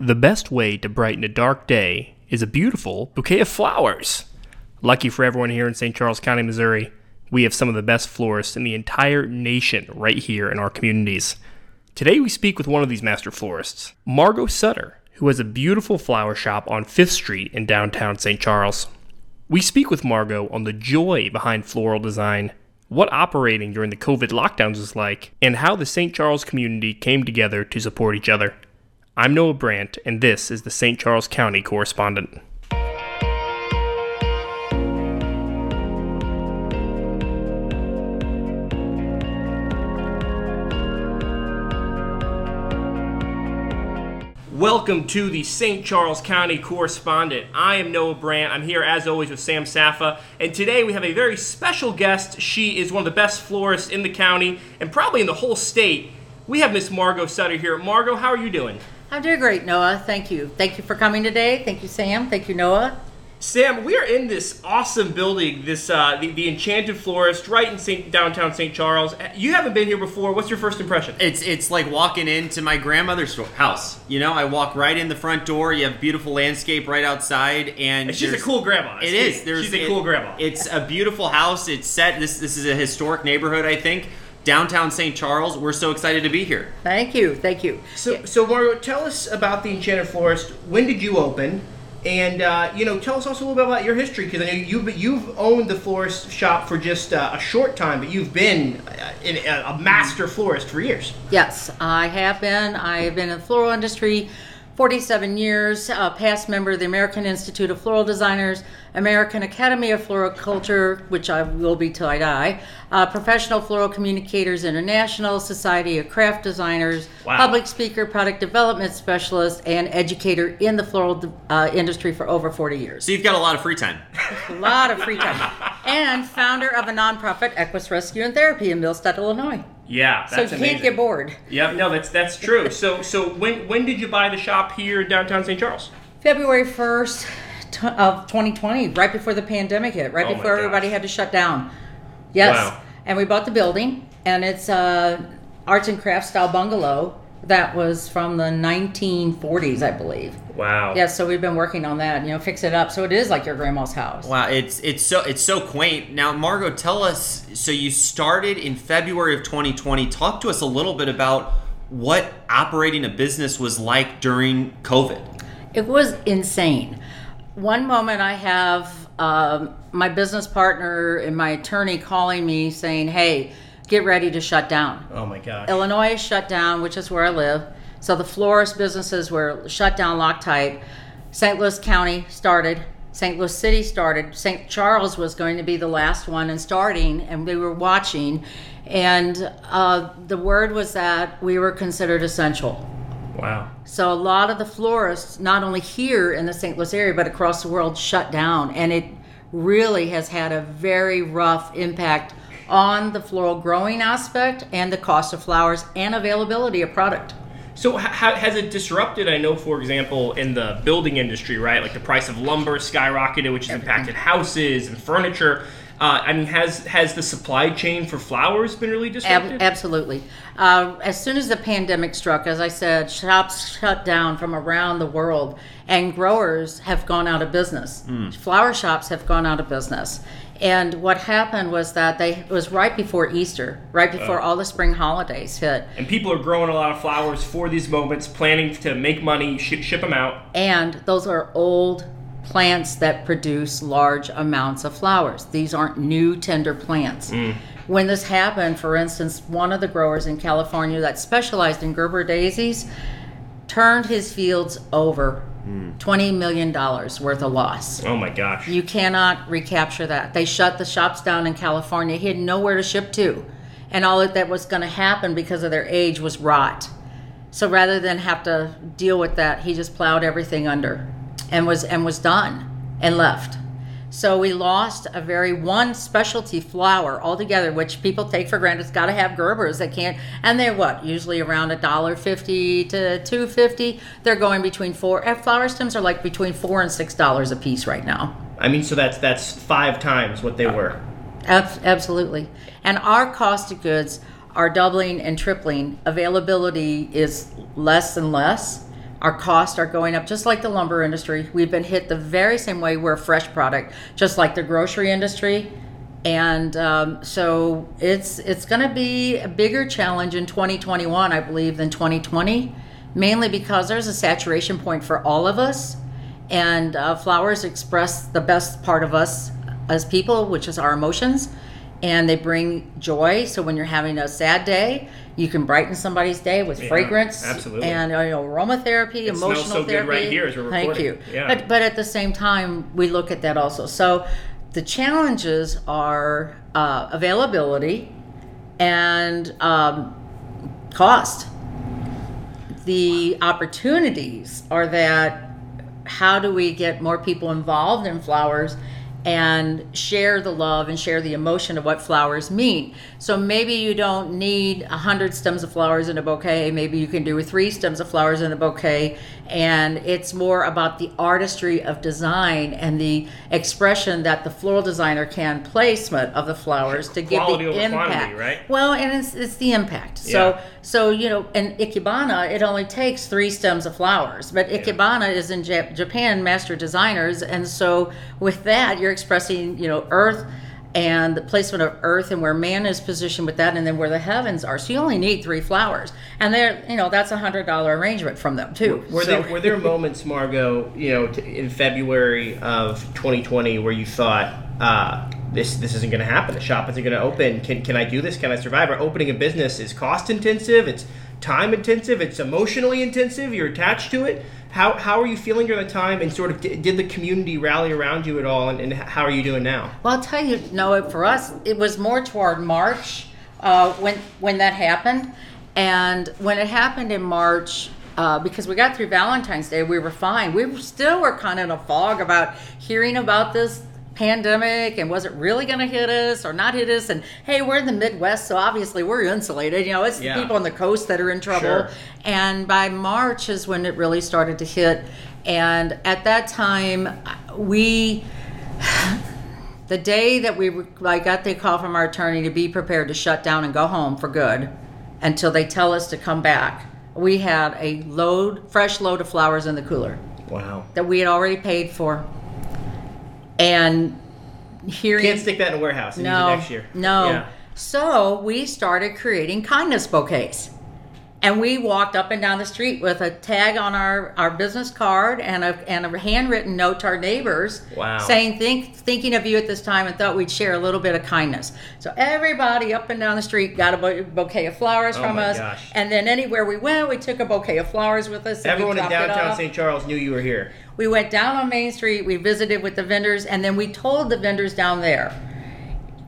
The best way to brighten a dark day is a beautiful bouquet of flowers. Lucky for everyone here in St. Charles County, Missouri, we have some of the best florists in the entire nation right here in our communities. Today we speak with one of these master florists, Margot Sutter, who has a beautiful flower shop on 5th Street in downtown St. Charles. We speak with Margot on the joy behind floral design, what operating during the COVID lockdowns is like, and how the St. Charles community came together to support each other. I'm Noah Brandt, and this is the St. Charles County Correspondent. Welcome to the St. Charles County Correspondent. I am Noah Brandt. I'm here as always with Sam Safa, and today we have a very special guest. She is one of the best florists in the county and probably in the whole state. We have Miss Margot Sutter here. Margot, how are you doing? I'm doing great, Noah. Thank you. Thank you for coming today. Thank you, Sam. Thank you, Noah. Sam, we are in this awesome building, this uh, the, the Enchanted Florist, right in Saint, downtown St. Charles. You haven't been here before. What's your first impression? It's it's like walking into my grandmother's house. You know, I walk right in the front door. You have beautiful landscape right outside, and And she's a cool grandma. It is. There's, she's a it- cool grandma. It's a beautiful house. It's set. This this is a historic neighborhood. I think downtown St. Charles. We're so excited to be here. Thank you. Thank you. So, so Margot, tell us about the Enchanted Florist. When did you open? And uh, you know, tell us also a little bit about your history because I know you've you've owned the florist shop for just uh, a short time, but you've been uh, a, a master florist for years. Yes, I have been. I have been in the floral industry 47 years, uh, past member of the American Institute of Floral Designers, American Academy of Floriculture, which I will be till I die, uh, Professional Floral Communicators International, Society of Craft Designers, Wow. public speaker, product development specialist, and educator in the floral uh, industry for over 40 years. So you've got a lot of free time. A lot of free time. and founder of a nonprofit, Equus Rescue and Therapy in Millstadt, Illinois. Yeah, So you can't get bored. Yep, no, that's that's true. So, so when when did you buy the shop here in downtown St. Charles? February 1st of 2020, right before the pandemic hit, right Oh before everybody had to shut down. Yes. Wow. And we bought the building, and it's a arts and crafts style bungalow that was from the 1940s, I believe. Wow. Yeah, so we've been working on that, you know, fix it up so it is like your grandma's house. Wow, it's it's so it's so quaint. Now, Margot, tell us. So you started in February of 2020. Talk to us a little bit about what operating a business was like during COVID. It was insane. One moment I have um, my business partner and my attorney calling me saying, hey, get ready to shut down. Oh my gosh. Illinois is shut down, which is where I live. So the florist businesses were shut down, locked tight. St. Louis County started. St. Louis City started. St. Charles was going to be the last one and starting, and we were watching. And uh, the word was that we were considered essential. Wow. So a lot of the florists, not only here in the St. Louis area, but across the world, shut down. And it really has had a very rough impact on the floral growing aspect and the cost of flowers and availability of product. So how, has it disrupted? I know, for example, in the building industry, right? Like the price of lumber skyrocketed, which has impacted houses and furniture. Uh, I mean, has has the supply chain for flowers been really disrupted? Ab- absolutely. Uh, as soon as the pandemic struck, as I said, shops shut down from around the world, and growers have gone out of business. Flower shops have gone out of business. And what happened was that they it was right before Easter, right uh. before all the spring holidays hit. and people are growing a lot of flowers for these moments, planning to make money, sh- ship them out. And those are old plants that produce large amounts of flowers. These aren't new tender plants. Mm. When this happened, for instance, one of the growers in California that specialized in Gerber daisies turned his fields over. $20 million worth of loss. Oh my gosh. You cannot recapture that. They shut the shops down in California. He had nowhere to ship to. And all that was going to happen because of their age was rot. So rather than have to deal with that, he just plowed everything under and was and was done and left. So we lost a very one specialty flower altogether, which people take for granted. It's got to have Gerbers. They can't, and they're what usually around a dollar fifty to two fifty. They're going between four. Uh, and flower stems are like between four and six dollars a piece right now. I mean, so that's that's five times what they were. Ab- absolutely. And our cost of goods are doubling and tripling. Availability is less and less. Our costs are going up, just like the lumber industry. We've been hit the very same way. We're a fresh product, just like the grocery industry, and um, so it's it's going to be a bigger challenge in 2021, I believe, than 2020, mainly because there's a saturation point for all of us, and uh, flowers express the best part of us as people, which is our emotions and they bring joy. So when you're having a sad day, you can brighten somebody's day with Yeah, fragrance absolutely. and you know, aromatherapy, It emotional so good therapy. right here as we're Thank you. Yeah. But but at the same time, we look at that also. So the challenges are uh, availability and um, cost. The opportunities are that how do we get more people involved in flowers and share the love and share the emotion of what flowers mean. So maybe you don't need a hundred stems of flowers in a bouquet. Maybe you can do three stems of flowers in a bouquet. And it's more about the artistry of design and the expression that the floral designer can placement of the flowers to give the impact quantity, right? well and it's, it's the impact. So Yeah. so you know, in Ikebana, it only takes three stems of flowers, but Ikebana is in Jap- Japan master designers, and so with that, you're expressing you know earth and the placement of earth and where man is positioned with that, and then where the heavens are. So you only need three flowers, and they're you know that's a hundred dollar arrangement from them too. Were So- there were there moments, Margot, you know, t- in February of 2020, where you thought uh, this this isn't going to happen? The shop isn't going to open. Can can I do this? Can I survive? Or opening a business is cost intensive. It's time intensive. It's emotionally intensive. You're attached to it. How how are you feeling during the time? And sort of did, did the community rally around you at all? And, and how are you doing now? Well, I'll tell you, no, for us, it was more toward March uh, when when that happened, and when it happened in March. Uh, because we got through Valentine's Day, we were fine. We still were kind of in a fog about hearing about this pandemic and was it really going to hit us or not hit us? And hey, we're in the Midwest, so obviously we're insulated. You know, it's Yeah. the people on the coast that are in trouble. Sure. And by March is when it really started to hit. And at that time, we the day that we I got the call from our attorney to be prepared to shut down and go home for good until they tell us to come back, we had a load, fresh load of flowers in the cooler Wow. that we had already paid for. And hearing Can't stick that in a warehouse no, next year. No. Yeah. So we started creating kindness bouquets. And we walked up and down the street with a tag on our, our business card and a, and a handwritten note to our neighbors Wow. saying, Think, thinking of you at this time and thought we'd share a little bit of kindness. So everybody up and down the street got a bouquet of flowers Oh from my us. gosh. And then anywhere we went, we took a bouquet of flowers with us. Everyone in downtown. St. Charles knew you were here. We went down on Main Street, we visited with the vendors, and then we told the vendors down there,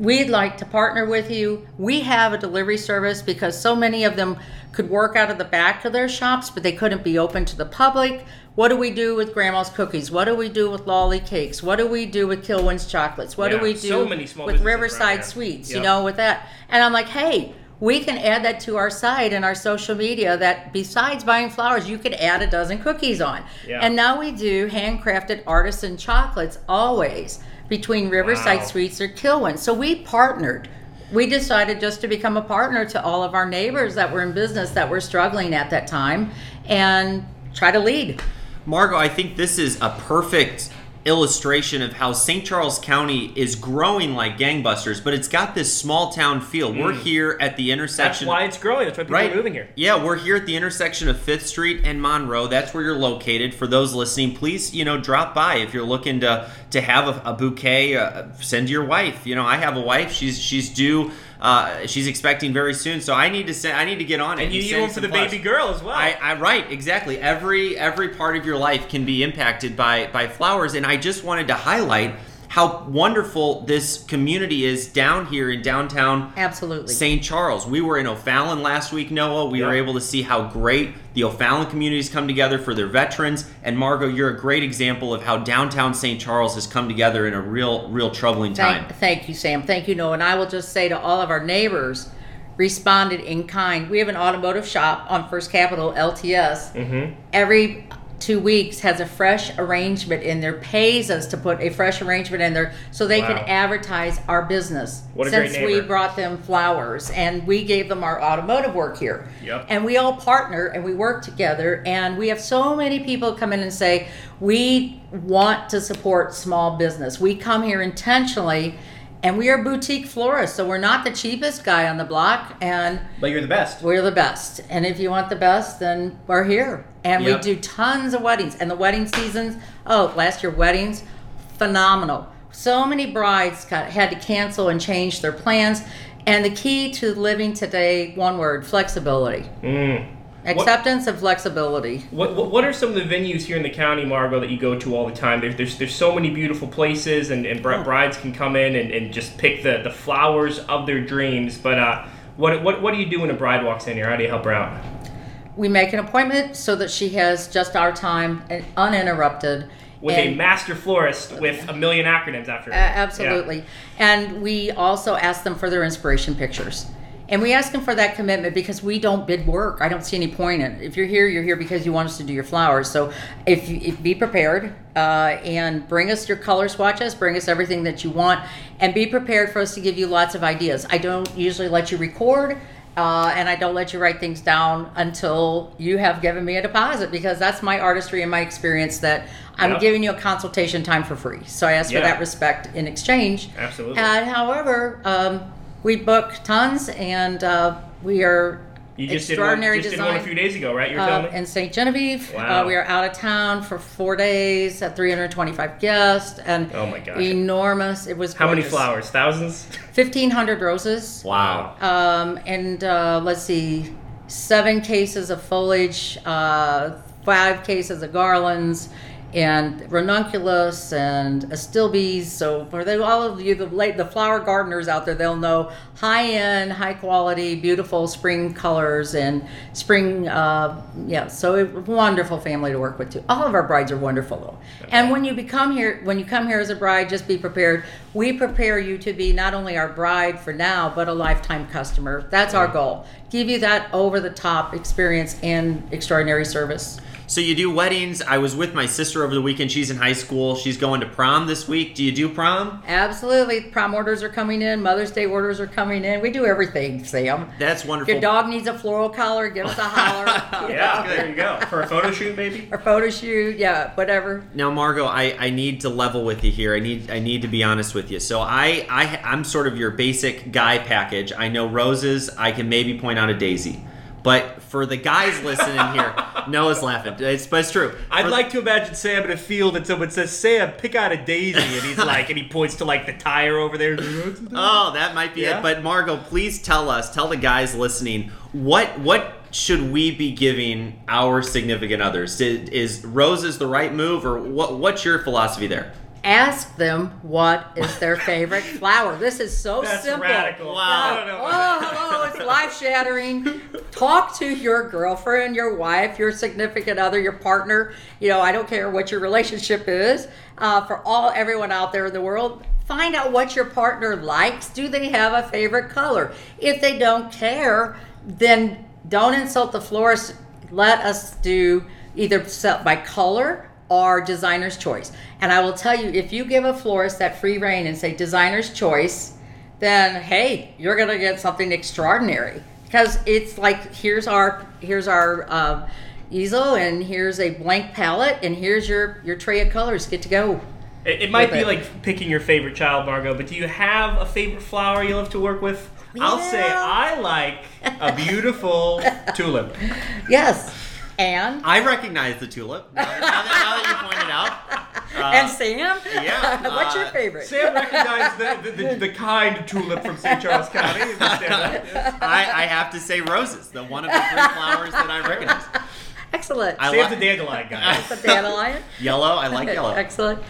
we'd like to partner with you. We have a delivery service because so many of them could work out of the back of their shops, but they couldn't be open to the public. What do we do with Grandma's cookies? What do we do with Lolly cakes? What do we do with Kilwin's chocolates? What Yeah, do we do so many small with businesses around Riverside here. Sweets? You Yep. know, with that. And I'm like, hey, we can add that to our site and our social media that besides buying flowers, you could add a dozen cookies on. Yeah. And now we do handcrafted artisan chocolates always between Riverside Wow. Sweets or Kilwin. So we partnered. We decided just to become a partner to all of our neighbors that were in business that were struggling at that time and try to lead. Margot, I think this is a perfect illustration of how St. Charles County is growing like gangbusters, but it's got this small town feel. We're here at the intersection. That's why it's growing. That's why people right are moving here. Yeah, we're here at the intersection of Fifth Street and Monroe. That's where you're located. For those listening, please, you know, drop by if you're looking to to have a, a bouquet. Uh, send to your wife. You know, I have a wife. She's she's due. Uh, she's expecting very soon, so I need to send. I need to get on it. And you need one for the flowers. baby girl as well. I, I right exactly every every part of your life can be impacted by by flowers and i just wanted to highlight how wonderful this community is down here in downtown Absolutely. st charles we were in o'fallon last week noah we were able to see how great the o'fallon communities come together for their veterans and margot you're a great example of how downtown st charles has come together in a real real troubling time Thank, thank you, Sam. Thank you, Noah. And I will just say to all of our neighbors, responded in kind. We have an automotive shop on First Capitol LTS. Mm-hmm. Every two weeks has a fresh arrangement in there, pays us to put a fresh arrangement in there so they can advertise our business. What a great Since we brought them flowers and we gave them our automotive work here. Yep. And we all partner and we work together and we have so many people come in and say, We want to support small business. We come here intentionally and we are boutique florists, so we're not the cheapest guy on the block and But you're the best. we're the best. And if you want the best, then we're here. And Yep. we do tons of weddings. And the wedding seasons, oh, last year weddings, phenomenal. So many brides got, had to cancel and change their plans. And the key to living today, one word, flexibility. Mm. Acceptance and flexibility. What, what what are some of the venues here in the county, Margot, that you go to all the time? There's there's, there's so many beautiful places, and, and bri- brides can come in and, and just pick the, the flowers of their dreams. But uh, what, what what do you do when a bride walks in here? How do you help her out? We make an appointment so that she has just our time and uninterrupted. With a master florist with a million acronyms after A- it. absolutely. And we also ask them for their inspiration pictures. And we ask them for that commitment because we don't bid work. I don't see any point in it. If you're here, you're here because you want us to do your flowers. So if you if, be prepared uh, and bring us your color swatches, bring us everything that you want, and be prepared for us to give you lots of ideas. I don't usually let you record. Uh, and I don't let you write things down until you have given me a deposit because that's my artistry and my experience that I'm Yep. giving you a consultation time for free. So I ask Yeah. for that respect in exchange. Absolutely. And however, um, we book tons, and uh, we are You just did one, extraordinary just did one a few days ago, right? You were uh, in St. Genevieve, Wow. uh, we are out of town for four days at 325 guests, and Oh my gosh. enormous. It was How many flowers? Thousands. 1,500 roses. Wow. Um, and uh, let's see, seven cases of foliage, uh, five cases of garlands, and ranunculus and astilbes. So for the, all of you, the late, the flower gardeners out there, they'll know high end, high quality, beautiful spring colors and spring. Uh, yeah, so a wonderful family to work with too. All of our brides are wonderful though. And when you become here, when you come here as a bride, just be prepared. We prepare you to be not only our bride for now, but a lifetime customer. That's our goal. Give you that over the top experience and extraordinary service. So you do weddings. I was with my sister over the weekend. She's in high school. She's going to prom this week. Do you do prom? Absolutely. Prom orders are coming in, Mother's Day orders are coming in. We do everything, Sam. That's If wonderful. your dog needs a floral collar, give us a holler. yeah, there you go. For a photo shoot, maybe. Or photo shoot, yeah, whatever. Now, Margot, I, I need to level with you here. I need I need to be honest with you. So I, I I'm sort of your basic guy package. I know roses. I can maybe point out a daisy, but for the guys listening here, Noah's laughing. It's but it's true. I'd For- like to imagine Sam in a field and someone says, "Sam, pick out a daisy," and he's like, and he points to like the tire over there. Oh, that might be Yeah? it. But Margot, please tell us, tell the guys listening, what what should we be giving our significant others? Is, is roses the right move, or what? What's your philosophy there? Ask them what is their favorite flower. This is so That's simple. radical. Wow. I don't know. Oh, hello, it's life shattering. Talk to your girlfriend, your wife, your significant other, your partner. You know, I don't care what your relationship is. Uh, for all everyone out there in the world, find out what your partner likes. Do they have a favorite color? If they don't care, then don't insult the florist. Let us do either by color or designer's choice. And I will tell you, if you give a florist that free reign and say designer's choice, then hey, you're gonna get something extraordinary because it's like here's our here's our uh, easel and here's a blank palette and here's your your tray of colors. Get to go. It, it might be it. like picking your favorite child, Margot, but do you have a favorite flower you love to work with? I'll say I like a beautiful tulip. Yes, and I recognize the tulip. Now that, now that, now that you pointed out. Uh, and Sam. yeah, What's your uh, favorite? Sam recognized the, the, the, the kind tulip from St. Charles County. I, I have to say roses, the one of the three flowers that I recognize. Excellent. I Sam's li- a dandelion guy. the dandelion. Yellow, I like yellow. Excellent.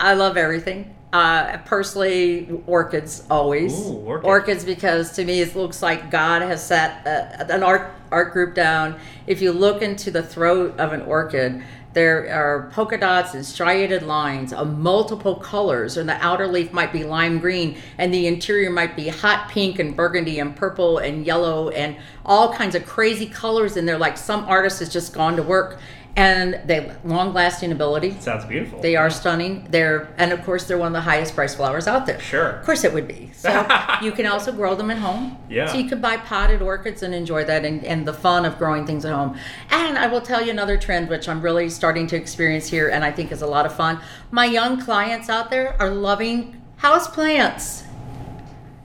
I love everything. Uh, personally, orchids always. Ooh, orchid. Orchids because to me it looks like God has set uh an art art group down. If you look into the throat of an orchid, there are polka dots and striated lines of multiple colors, and the outer leaf might be lime green, and the interior might be hot pink and burgundy and purple and yellow and all kinds of crazy colors in there. Like some artist has just gone to work and they long lasting ability. Sounds beautiful. They are stunning. They're and of course they're one of the highest priced flowers out there. Sure. Of course it would be. So you can also grow them at home. Yeah. So you could buy potted orchids and enjoy that and, and the fun of growing things at home. And I will tell you another trend which I'm really starting to experience here and I think is a lot of fun. My young clients out there are loving houseplants.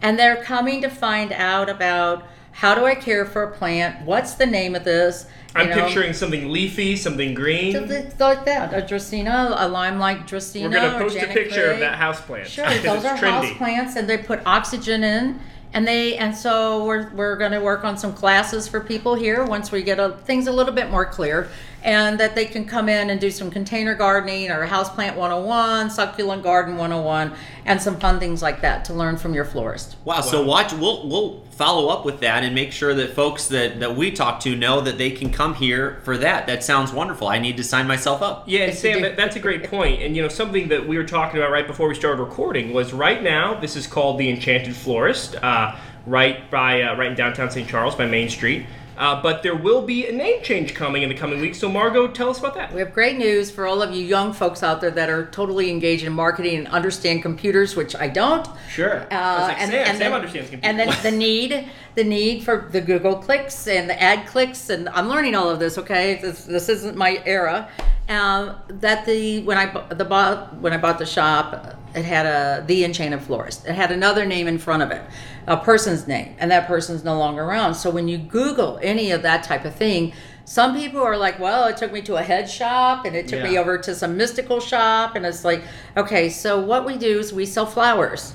And they're coming to find out about how do I care for a plant? What's the name of this? I'm know, picturing something leafy, something green. Something like that. A Dracaena, a limelight Dracaena. We're gonna post a picture of that house plant. Sure, those it's are trendy. house plants, and they put oxygen in, and they and so we're we're going to work on some classes for people here once we get a, things a little bit more clear, and that they can come in and do some container gardening or houseplant 101, succulent garden 101, and some fun things like that to learn from your florist. Wow. So watch. We'll we'll follow up with that and make sure that folks that that we talk to know that they can come here for that. That sounds wonderful. I need to sign myself up. Yeah, and Yes, Sam, that, that's a great point. And you know, something that we were talking about right before we started recording was right now. This is called the Enchanted Florist, uh, right by uh, right in downtown St. Charles by Main Street. Uh, but there will be a name change coming in the coming weeks. So, Margot, tell us about that. We have great news for all of you young folks out there that are totally engaged in marketing and understand computers, which I don't. Sure. Uh, like, and, Sam, and Sam then, understands computers. And then the need, the need for the Google clicks and the ad clicks, and I'm learning all of this. Okay, this, this isn't my era. Um, that the when I the bought when I bought the shop, it had a the Enchanted Florist. It had another name in front of it, a person's name, and that person's no longer around. So when you Google any of that type of thing. Some people are like, well, it took me to a head shop and it took me over to some mystical shop. And it's like, okay, so what we do is we sell flowers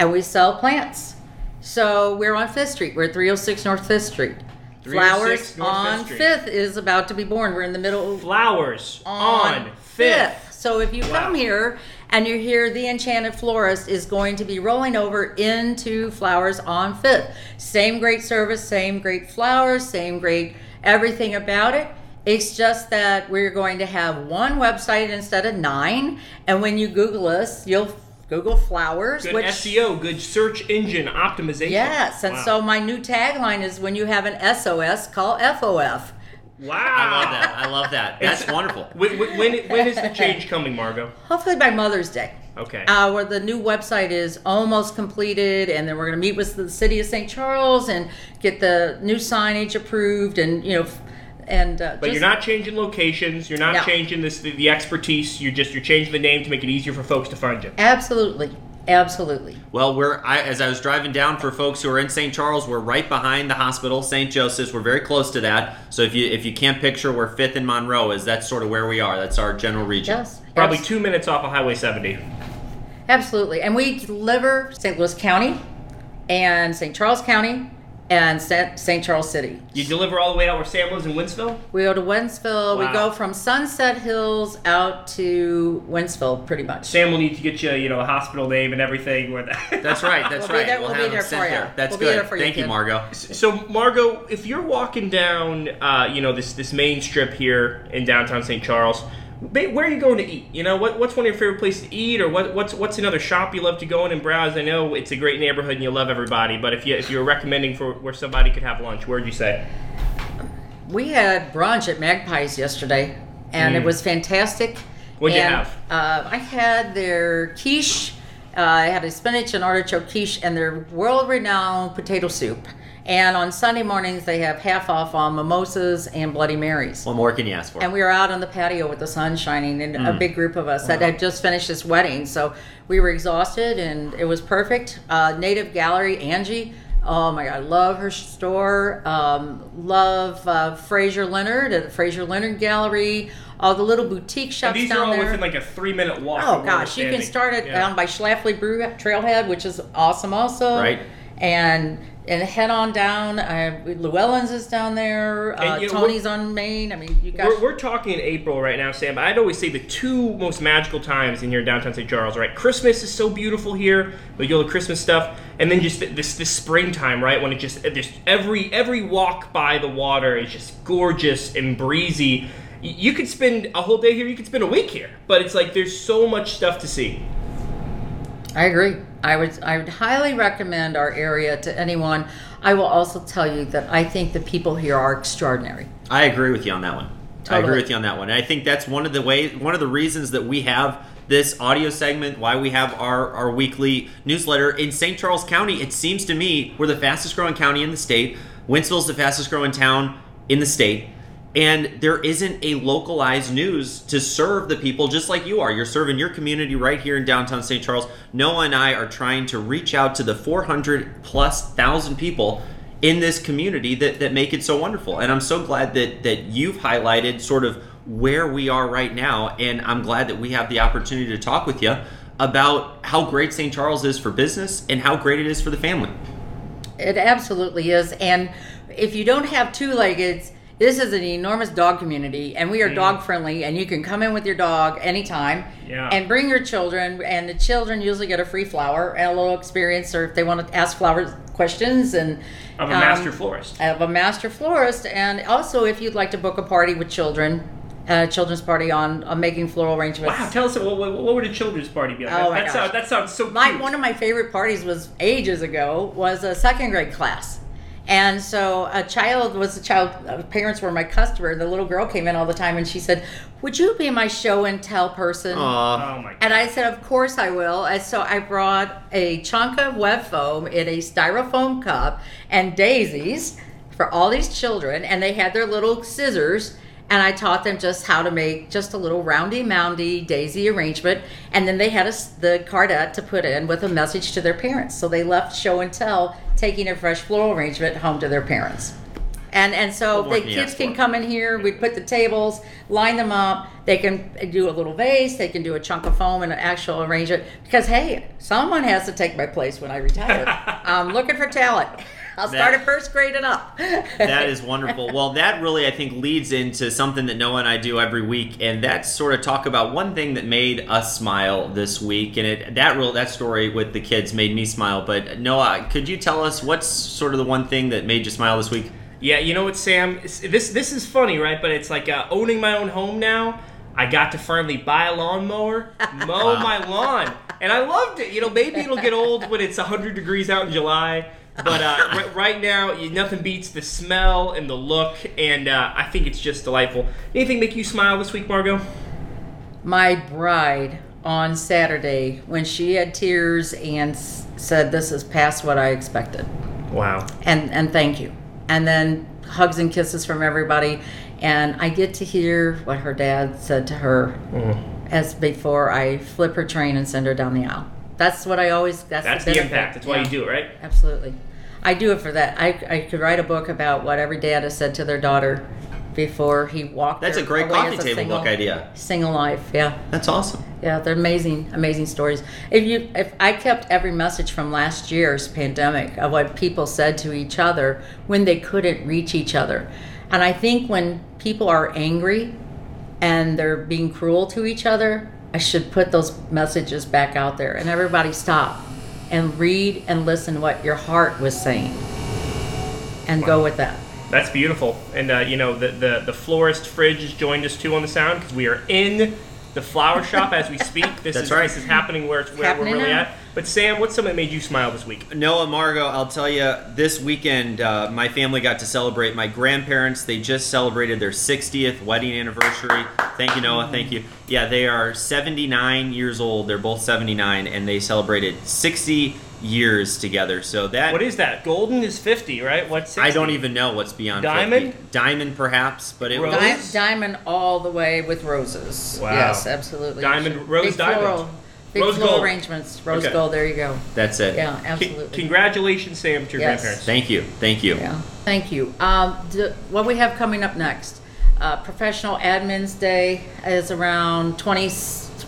and we sell plants. So we're on Fifth Street. We're at 306 North Fifth Street. Flowers on Fifth is about to be born. We're in the middle of Flowers on, fifth. So if you Wow. come here and you hear the Enchanted Florist is going to be rolling over into Flowers on Fifth. Same great service, same great flowers, same great everything about it. It's just that we're going to have one website instead of nine. And when you Google us, you'll Google flowers, Good which SEO, good search engine optimization. Yes, and Wow. so my new tagline is when you have an SOS, call FOF. Wow, I love that. I love that. That's wonderful. When, when, when, when is the change coming, Margot? Hopefully by Mother's Day. Okay. Uh, where the new website is almost completed, and then we're going to meet with the city of St. Charles and get the new signage approved, and you know, and uh, But just- you're not changing locations. You're not No. changing this the, the expertise. You're just you're changing the name to make it easier for folks to find you. absolutely, absolutely. Well, we're I, as I was driving down for folks who are in St. Charles, we're right behind the hospital, St. Joseph's. We're very close to that. So if you if you can't picture where Fifth and Monroe is, that's sort of where we are. That's our general region. Yes, Probably abs- two minutes off of Highway 70. absolutely. And we deliver St. Louis County, and St. Charles County, and St. St. Charles City. You deliver all the way out where Sam lives in Wentzville. We go to Wentzville. We go from Sunset Hills out to Wentzville, pretty much. Sam will need to get you, you know, a hospital name and everything. With That's right. That's We'll be right. there- we'll we'll be have there for you. there. That's We'll be good. there for Thank you, kid. Margot. So, Margot, if you're walking down, uh, you know, this this main strip here in downtown St. Charles, ba- where are you going to eat? You know, what, what's one of your favorite places to eat, or what, what's what's another shop you love to go in and browse? I know it's a great neighborhood and you love everybody, but if you if you're recommending for where somebody could have lunch, where'd you say? We had brunch at Magpies yesterday, and it was fantastic. Mm. What'd you have? Uh, I had their quiche. Uh, I had a spinach and artichoke quiche and their world-renowned potato soup. And on Sunday mornings, they have half off on mimosas and Bloody Marys. What more can you ask for? And we were out on the patio with the sun shining, and Mm. a big group of us that had just finished this wedding. So we were exhausted, and it was perfect. Uh, Native Gallery, Angie. Oh my God, I love her store. Um, love uh, Fraser Leonard at the Fraser Leonard Gallery. All the little boutique shops And shops these are all there. within like a three minute walk. Oh of where we're gosh, you can start it Yeah. down by Schlafly Brew Trailhead, which is awesome also. Right. And and head on down. Uh, Llywelyn's is down there. Uh, And, you know, Tony's on Main. I mean, you guys. We're, we're talking in April right now, Sam. But I'd always say the two most magical times in here in downtown St. Charles, right? Christmas is so beautiful here. We get all the Christmas stuff, and then just this this springtime, right? When it just just every every walk by the water is just gorgeous and breezy. You could spend a whole day here. You could spend a week here, but it's like there's so much stuff to see. I agree. I would I would highly recommend our area to anyone. I will also tell you that I think the people here are extraordinary. I agree with you on that one. I agree with you on that one. And I think that's one of the way one of the reasons that we have this audio segment, why we have our, our weekly newsletter in St. Charles County. It seems to me we're the fastest growing county in the state. Wentzville's the fastest growing town in the state. And there isn't a localized news to serve the people just like you are. You're serving your community right here in downtown St. Charles. Noah and I are trying to reach out to the 400 plus thousand people in this community that, that make it so wonderful. And I'm so glad that, that you've highlighted sort of where we are right now. And I'm glad that we have the opportunity to talk with you about how great St. Charles is for business and how great it is for the family. It absolutely is. And if you don't have two leggeds, this is an enormous dog community, and we are dog friendly. And you can come in with your dog anytime, Yeah. and bring your children. And the children usually get a free flower and a little experience, or if they want to ask flower questions and Of a um, master florist. of a master florist. And also, if you'd like to book a party with children, a children's party on, on making floral arrangements. Wow, tell us what, what, what would a children's party be like? Oh that, my that, gosh. sounds, that sounds so my cute. one of my favorite parties was ages ago was a second grade class and so a child was a child uh, parents were my customer the little girl came in all the time and she said would you be my show and tell person Aw. oh my god. and I said, of course I will. And so I brought a chunk of web foam in a styrofoam cup and daisies for all these children. And they had their little scissors. And I taught them just how to make just a little roundy moundy daisy arrangement. And then they had a the cardette to put in with a message to their parents. So they left show and tell, taking a fresh floral arrangement home to their parents. And and so the kids can come in here. We put the tables, line them up. They can do a little vase. They can do a chunk of foam and an actual arrangement. Because hey, someone has to take my place when I retire. I'm looking for talent. I'll start That- at first grade and up. that is wonderful. Well, that really, I think, leads into something that Noah and I do every week, and that's sort of talk about one thing that made us smile this week. And it that real that story with the kids made me smile. But Noah, could you tell us what's sort of the one thing that made you smile this week? Yeah, you know what, Sam? It's- This this is funny, right? But it's like uh, owning my own home now. I got to finally buy a lawnmower, mow my lawn, and I loved it. You know, maybe it'll get old when it's 100 degrees out in July, but uh, right, right now, you, nothing beats the smell and the look, and uh, I think it's just delightful. Anything make you smile this week, Margot? my bride on Saturday when she had tears and s- said, "This is past what I expected." Wow. and and thank you and then hugs and kisses from everybody and i get to hear what her dad said to her as before i flip her train and send her down the aisle that's what i always that's, That's the benefit. impact. That's why Yeah, you do it, right? absolutely i do it for that I, I could write a book about what every dad has said to their daughter before he walked That's her a great coffee a table single, book idea. single life yeah That's awesome. yeah, they're amazing, amazing stories. If you, if I kept every message from last year's pandemic of what people said to each other when they couldn't reach each other, and I think when people are angry and they're being cruel to each other, I should put those messages back out there and everybody stop and read and listen what your heart was saying, and go with that. That's beautiful. And uh, you know, the, the the florist fridge has joined us too on the sound because we are in the flower shop as we speak. This That's is right. this is happening where it's where Happening we're really now. at. But Sam, what's something that made you smile this week? Noah Margot, I'll tell you, this weekend uh, my family got to celebrate. My grandparents, they just celebrated their 60th wedding anniversary. Thank you, Noah. Thank you. Yeah, they are 79 years old. They're both 79, and they celebrated 60 years together. So that What is that? Golden is fifty, right? What's 60? I don't even know what's beyond Diamond? 50. Diamond, perhaps, but it Rose? was. Di- diamond all the way with roses. Wow. Yes, absolutely. Diamond- rose big diamond. Floral, big Rose floral gold. arrangements. Rose Okay. gold. There you go. That's it. Yeah, Con- absolutely. congratulations, Sam, to your Yes. grandparents. Thank you. Thank you. Yeah. Thank you. Um, d- what we have coming up next? Uh, Professional Admins Day is around 20,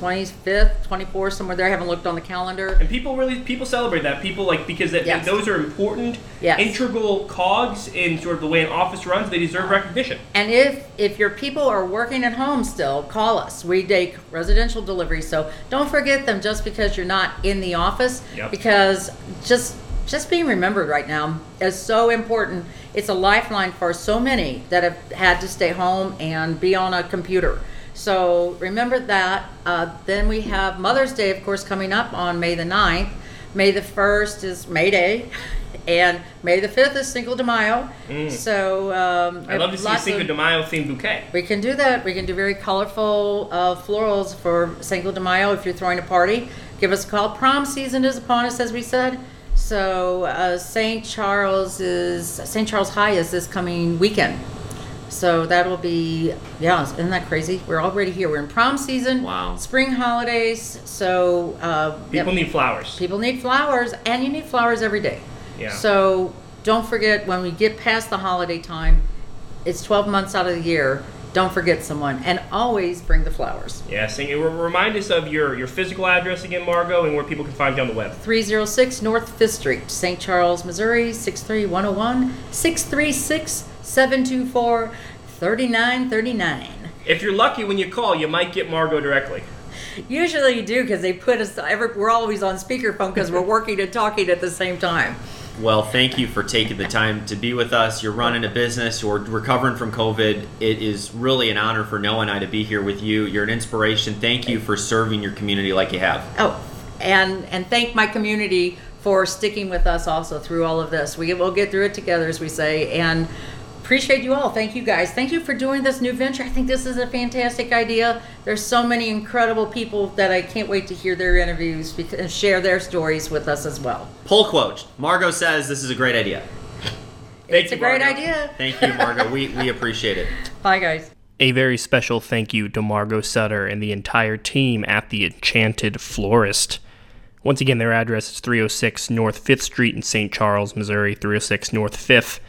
25th, 24th, somewhere there. I haven't looked on the calendar. And people really people celebrate that. People like because that, Yes. those are important, Yes. integral cogs in sort of the way an office runs. They deserve recognition. And if if your people are working at home still, call us. We take residential delivery, so don't forget them just because you're not in the office. Yep. Because just just being remembered right now is so important. It's a lifeline for so many that have had to stay home and be on a computer. So remember that. Uh, then we have Mother's Day, of course, coming up on May the 9th. May the 1st is May Day, and May the 5th is Cinco de Mayo. So um, I'd love to see a Cinco de Mayo themed bouquet. we can do that. We can do very colorful uh, florals for Cinco de Mayo if you're throwing a party. Give us a call. Prom season is upon us, as we said. So uh, St. Charles is St. Charles High is this coming weekend. So that'll be yeah, isn't that crazy? We're already here. We're in prom season. Wow. Spring holidays. So uh, People yep. need flowers. People need flowers, and you need flowers every day. Yeah. So don't forget when we get past the holiday time, it's 12 months out of the year. Don't forget someone, and always bring the flowers. Yeah, sing, re- remind us of your, your physical address again, Margot, and where people can find you on the web. 306 North Fifth Street, St. Charles, Missouri 63101 636 724 3939. If you're lucky when you call, you might get Margot directly. Usually you do because they put us. Every, we're always on speakerphone because we're working and talking at the same time. Well, thank you for taking the time to be with us. You're running a business, you're recovering from COVID. It is really an honor for Noah and I to be here with you. You're an inspiration. Thank you for serving your community like you have. Oh, and and thank my community for sticking with us also through all of this. We will get through it together, as we say, and appreciate you all. Thank you guys. Thank you for doing this new venture. I think this is a fantastic idea. There's so many incredible people that I can't wait to hear their interviews bec- and share their stories with us as well. Pull quote Margot says this is a great idea. Thank it's you, a great Margot. idea. Thank you, Margot. we, we appreciate it. Bye, guys. A very special thank you to Margot Sutter and the entire team at the Enchanted Florist. Once again, their address is 306 North 5th Street in St. Charles, Missouri, 306 North 5th.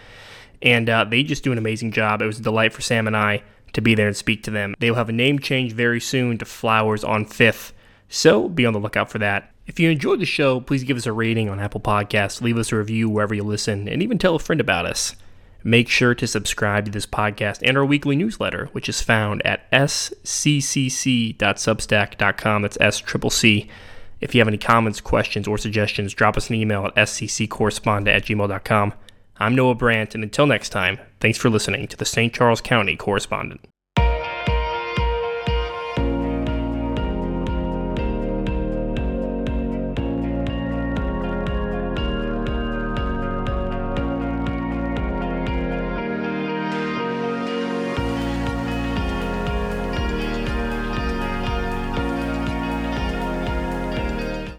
And uh, they just do an amazing job. It was a delight for Sam and I to be there and speak to them. They will have a name change very soon to Flowers on 5th, so be on the lookout for that. If you enjoyed the show, please give us a rating on Apple Podcasts, leave us a review wherever you listen, and even tell a friend about us. Make sure to subscribe to this podcast and our weekly newsletter, which is found at sccc.substack.com. That's S triple C. If you have any comments, questions, or suggestions, drop us an email at scccorrespondent at gmail.com. I'm Noah Brandt, and until next time, thanks for listening to the St. Charles County Correspondent.